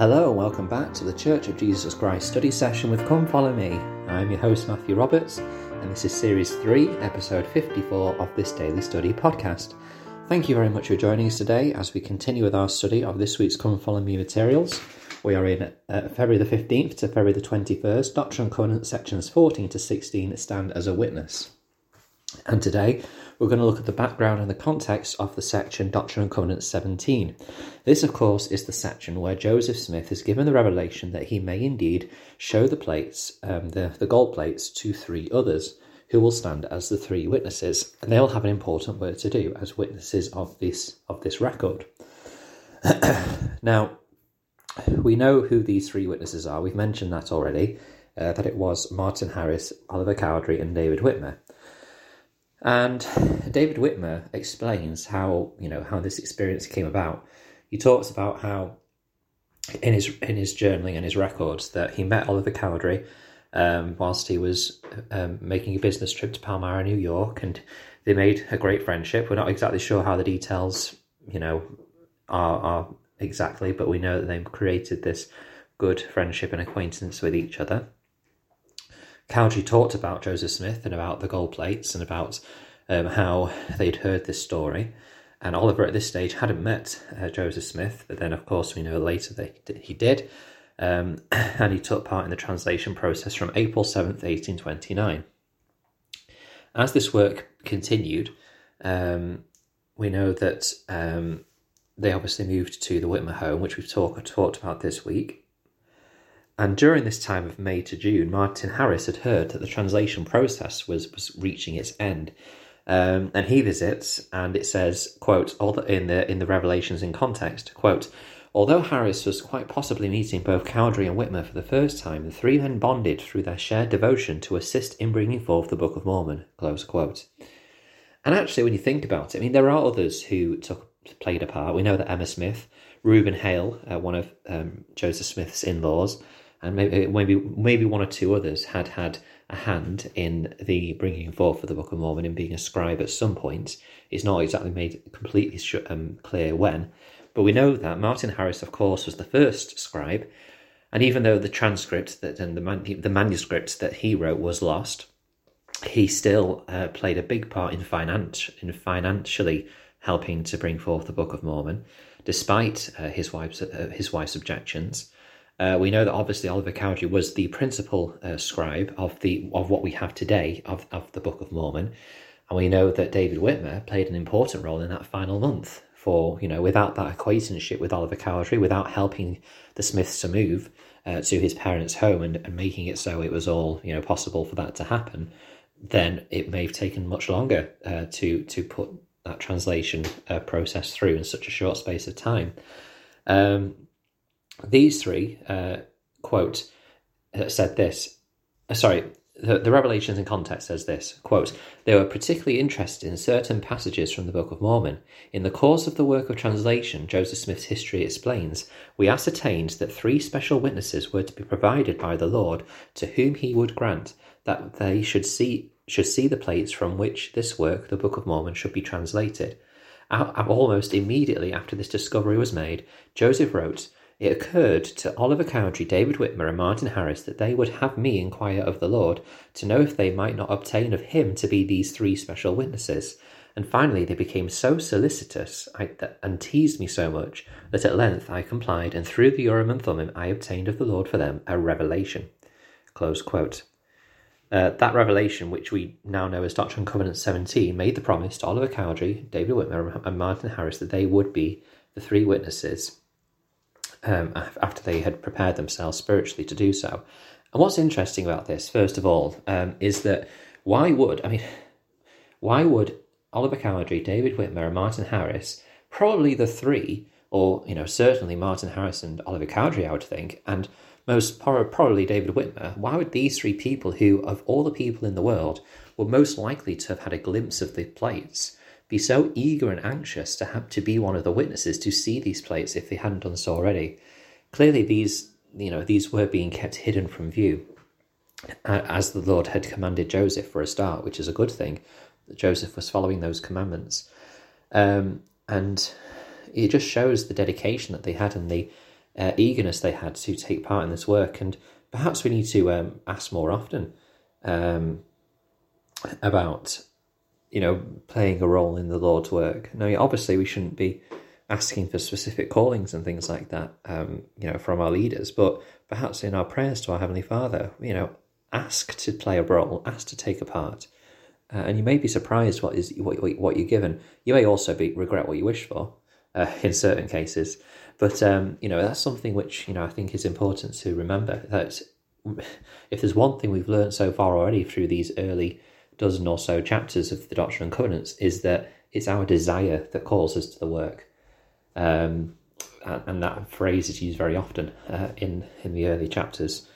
Hello and welcome back to the Church of Jesus Christ study session with Come Follow Me. I'm your host Matthew Roberts, and this is Series 3, Episode 54 of this daily study podcast. Thank you very much for joining us today as we continue with our study of this week's Come Follow Me materials. We are in uh, February the 15th to February the 21st, Doctrine and Covenants sections 14 to 16 stand as a witness. And today we're going to look at the background and the context of the section Doctrine and Covenants 17. This, of course, is the section where Joseph Smith is given the revelation that he may indeed show the plates, um, the, the gold plates, to three others who will stand as the three witnesses, and they'll have an important work to do as witnesses of this of this record. now, we know who these three witnesses are. We've mentioned that already. Uh, that it was Martin Harris, Oliver Cowdery, and David Whitmer. And David Whitmer explains how you know how this experience came about. He talks about how in his in his journaling and his records that he met Oliver Cowdery um, whilst he was um, making a business trip to Palmyra, New York, and they made a great friendship. We're not exactly sure how the details, you know, are, are exactly, but we know that they created this good friendship and acquaintance with each other. Cowdery talked about Joseph Smith and about the gold plates and about um, how they'd heard this story. And Oliver at this stage hadn't met uh, Joseph Smith, but then, of course, we know later that he did. Um, and he took part in the translation process from April 7th, 1829. As this work continued, um, we know that um, they obviously moved to the Whitmer home, which we've talk, talked about this week. And during this time of May to June, Martin Harris had heard that the translation process was, was reaching its end. Um, and he visits, and it says, quote, in the in the Revelations in context, quote, although Harris was quite possibly meeting both Cowdery and Whitmer for the first time, the three men bonded through their shared devotion to assist in bringing forth the Book of Mormon, close quote. And actually, when you think about it, I mean, there are others who took played a part. We know that Emma Smith, Reuben Hale, uh, one of um, Joseph Smith's in-laws, and maybe maybe maybe one or two others had had a hand in the bringing forth of the Book of Mormon and being a scribe at some point. It's not exactly made completely um, clear when, but we know that Martin Harris, of course, was the first scribe, and even though the transcript that and the man, the manuscript that he wrote was lost, he still uh, played a big part in finance in financially helping to bring forth the Book of Mormon, despite uh, his wife's uh, his wife's objections. Uh, we know that obviously Oliver Cowdery was the principal uh, scribe of the of what we have today of, of the Book of Mormon, and we know that David Whitmer played an important role in that final month. For you know, without that acquaintanceship with Oliver Cowdery, without helping the Smiths to move uh, to his parents' home and, and making it so it was all you know possible for that to happen, then it may have taken much longer uh, to to put that translation uh, process through in such a short space of time. Um, these three, uh, quote, uh, said this, uh, sorry, the, the Revelations in context says this, quote, they were particularly interested in certain passages from the Book of Mormon. In the course of the work of translation, Joseph Smith's history explains, we ascertained that three special witnesses were to be provided by the Lord to whom he would grant that they should see should see the plates from which this work, the Book of Mormon, should be translated. Almost immediately after this discovery was made, Joseph wrote, It occurred to Oliver Cowdery, David Whitmer, and Martin Harris that they would have me inquire of the Lord to know if they might not obtain of him to be these three special witnesses. And finally, they became so solicitous and teased me so much that at length I complied, and through the Urim and Thummim I obtained of the Lord for them a revelation. Close quote. Uh, that revelation, which we now know as Doctrine and Covenant 17, made the promise to Oliver Cowdery, David Whitmer, and Martin Harris that they would be the three witnesses um, after they had prepared themselves spiritually to do so. And what's interesting about this, first of all, um, is that why would, I mean, why would Oliver Cowdery, David Whitmer, and Martin Harris, probably the three, or, you know, certainly Martin Harris and Oliver Cowdery, I would think, and most probably David Whitmer, why would these three people, who of all the people in the world were most likely to have had a glimpse of the plates, be so eager and anxious to have to be one of the witnesses to see these plates if they hadn't done so already? Clearly, these you know these were being kept hidden from view, as the Lord had commanded Joseph for a start, which is a good thing. That Joseph was following those commandments, um, and it just shows the dedication that they had and the uh, eagerness they had to take part in this work. And perhaps we need to um, ask more often um, about, you know, playing a role in the Lord's work. Now, obviously, we shouldn't be asking for specific callings and things like that, um, you know, from our leaders, but perhaps in our prayers to our Heavenly Father, you know, ask to play a role, ask to take a part. Uh, and you may be surprised what is what, what you're given. You may also be regret what you wish for uh, in certain cases. But um, you know that's something which you know I think is important to remember that if there's one thing we've learned so far already through these early dozen or so chapters of the Doctrine and Covenants is that it's our desire that calls us to the work. Um, and, and, that phrase is used very often uh, in in the early chapters.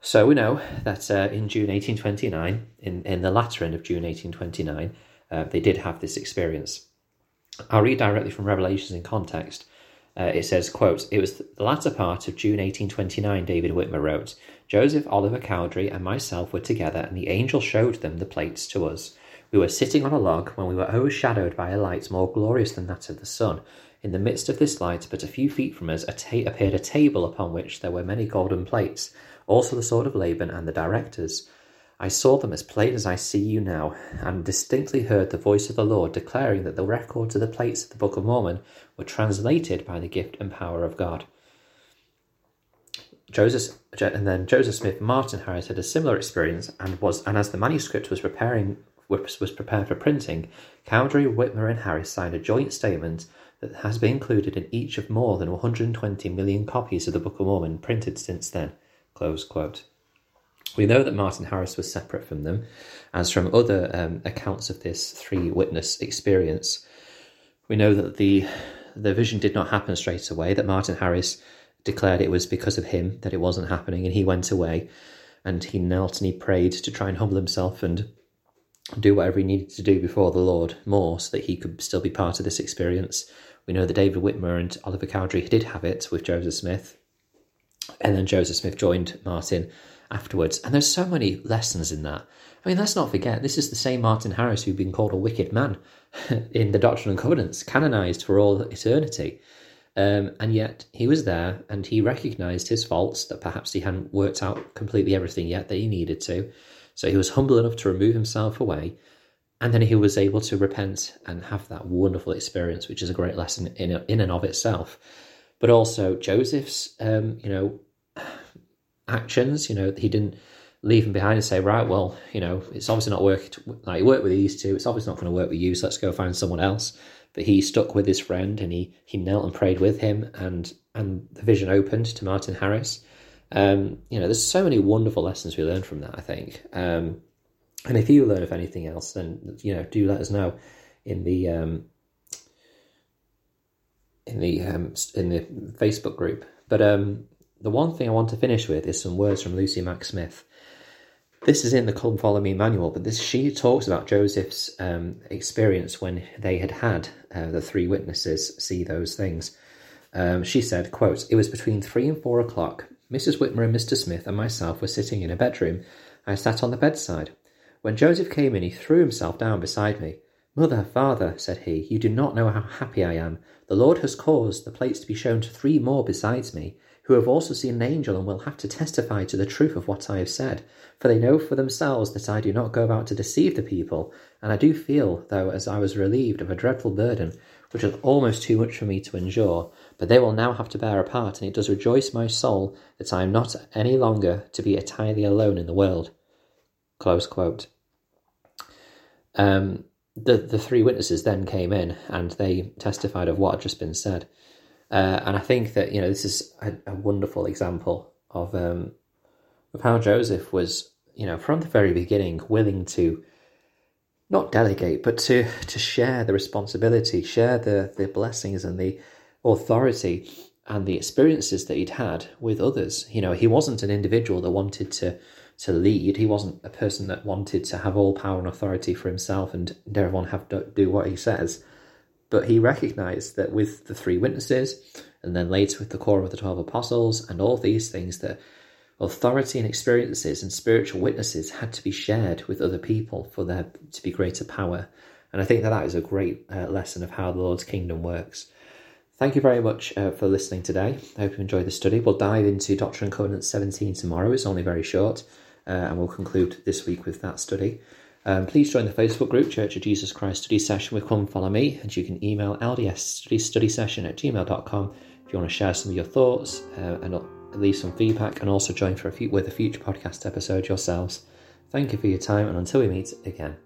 So we know that uh, in June 1829, in, in the latter end of June 1829, uh, they did have this experience. I'll read directly from Revelations in context. Uh, it says, quote, It was the latter part of June 1829, David Whitmer wrote. Joseph Oliver Cowdery and myself were together, and the angel showed them the plates to us. We were sitting on a log when we were overshadowed by a light more glorious than that of the sun. In the midst of this light, but a few feet from us, a ta- appeared a table upon which there were many golden plates also the sword of Laban and the directors. I saw them as plain as I see you now, and distinctly heard the voice of the Lord declaring that the records of the plates of the Book of Mormon were translated by the gift and power of God. Joseph and then Joseph Smith Martin Harris had a similar experience and was and as the manuscript was preparing was, was prepared for printing, Cowdery, Whitmer, and Harris signed a joint statement that has been included in each of more than 120 million copies of the Book of Mormon printed since then. Close quote. We know that Martin Harris was separate from them, as from other um, accounts of this three witness experience. We know that the the vision did not happen straight away. That Martin Harris declared it was because of him that it wasn't happening, and he went away and he knelt and he prayed to try and humble himself and do whatever he needed to do before the Lord more, so that he could still be part of this experience. We know that David Whitmer and Oliver Cowdery did have it with Joseph Smith, and then Joseph Smith joined Martin afterwards. And there's so many lessons in that. I mean, let's not forget, this is the same Martin Harris who'd been called a wicked man in the Doctrine and Covenants, canonized for all eternity. Um, and yet he was there and he recognized his faults, that perhaps he hadn't worked out completely everything yet that he needed to. So he was humble enough to remove himself away. And then he was able to repent and have that wonderful experience, which is a great lesson in, in and of itself but also Joseph's, um, you know, actions. You know, he didn't leave him behind and say, right, well, you know, it's obviously not working. Like he worked with these two, it's obviously not going to work with you. So let's go find someone else. But he stuck with his friend and he he knelt and prayed with him, and and the vision opened to Martin Harris. Um, you know, there's so many wonderful lessons we learn from that. I think. Um, and if you learn of anything else, then you know, do let us know in the um, in the um, in the Facebook group. But um, the one thing I want to finish with is some words from Lucy Mack Smith. This is in the Come Follow Me manual, but this she talks about Joseph's um, experience when they had had uh, the three witnesses see those things. Um, she said, "quote It was between three and four o'clock. Mrs. Whitmer and Mr. Smith and myself were sitting in a bedroom. I sat on the bedside. When Joseph came in, he threw himself down beside me. Mother, father, said he, you do not know how happy I am. The Lord has caused the plates to be shown to three more besides me, who have also seen an angel and will have to testify to the truth of what I have said. For they know for themselves that I do not go about to deceive the people, and I do feel, though, as I was relieved of a dreadful burden, which was almost too much for me to endure. But they will now have to bear a part, and it does rejoice my soul that I am not any longer to be entirely alone in the world. Close quote. Um, the the three witnesses then came in and they testified of what had just been said. Uh, and I think that you know this is a, a wonderful example of um, of how Joseph was you know from the very beginning willing to not delegate but to to share the responsibility, share the the blessings and the authority and the experiences that he'd had with others. You know, he wasn't an individual that wanted to to lead. He wasn't a person that wanted to have all power and authority for himself and everyone have to do what he says. But he recognized that with the three witnesses, and then later with the core of the 12 apostles, and all these things, that authority and experiences and spiritual witnesses had to be shared with other people for there to be greater power. And I think that that is a great uh, lesson of how the Lord's kingdom works. Thank you very much uh, for listening today. I hope you enjoyed the study. We'll dive into Doctrine and Covenants 17 tomorrow. It's only very short, uh, and we'll conclude this week with that study. Um, please join the Facebook group, Church of Jesus Christ Study Session with Come Follow Me, and you can email ldsstudysession at gmail.com if you want to share some of your thoughts uh, and leave some feedback, and also join for a few, with a future podcast episode yourselves. Thank you for your time, and until we meet again.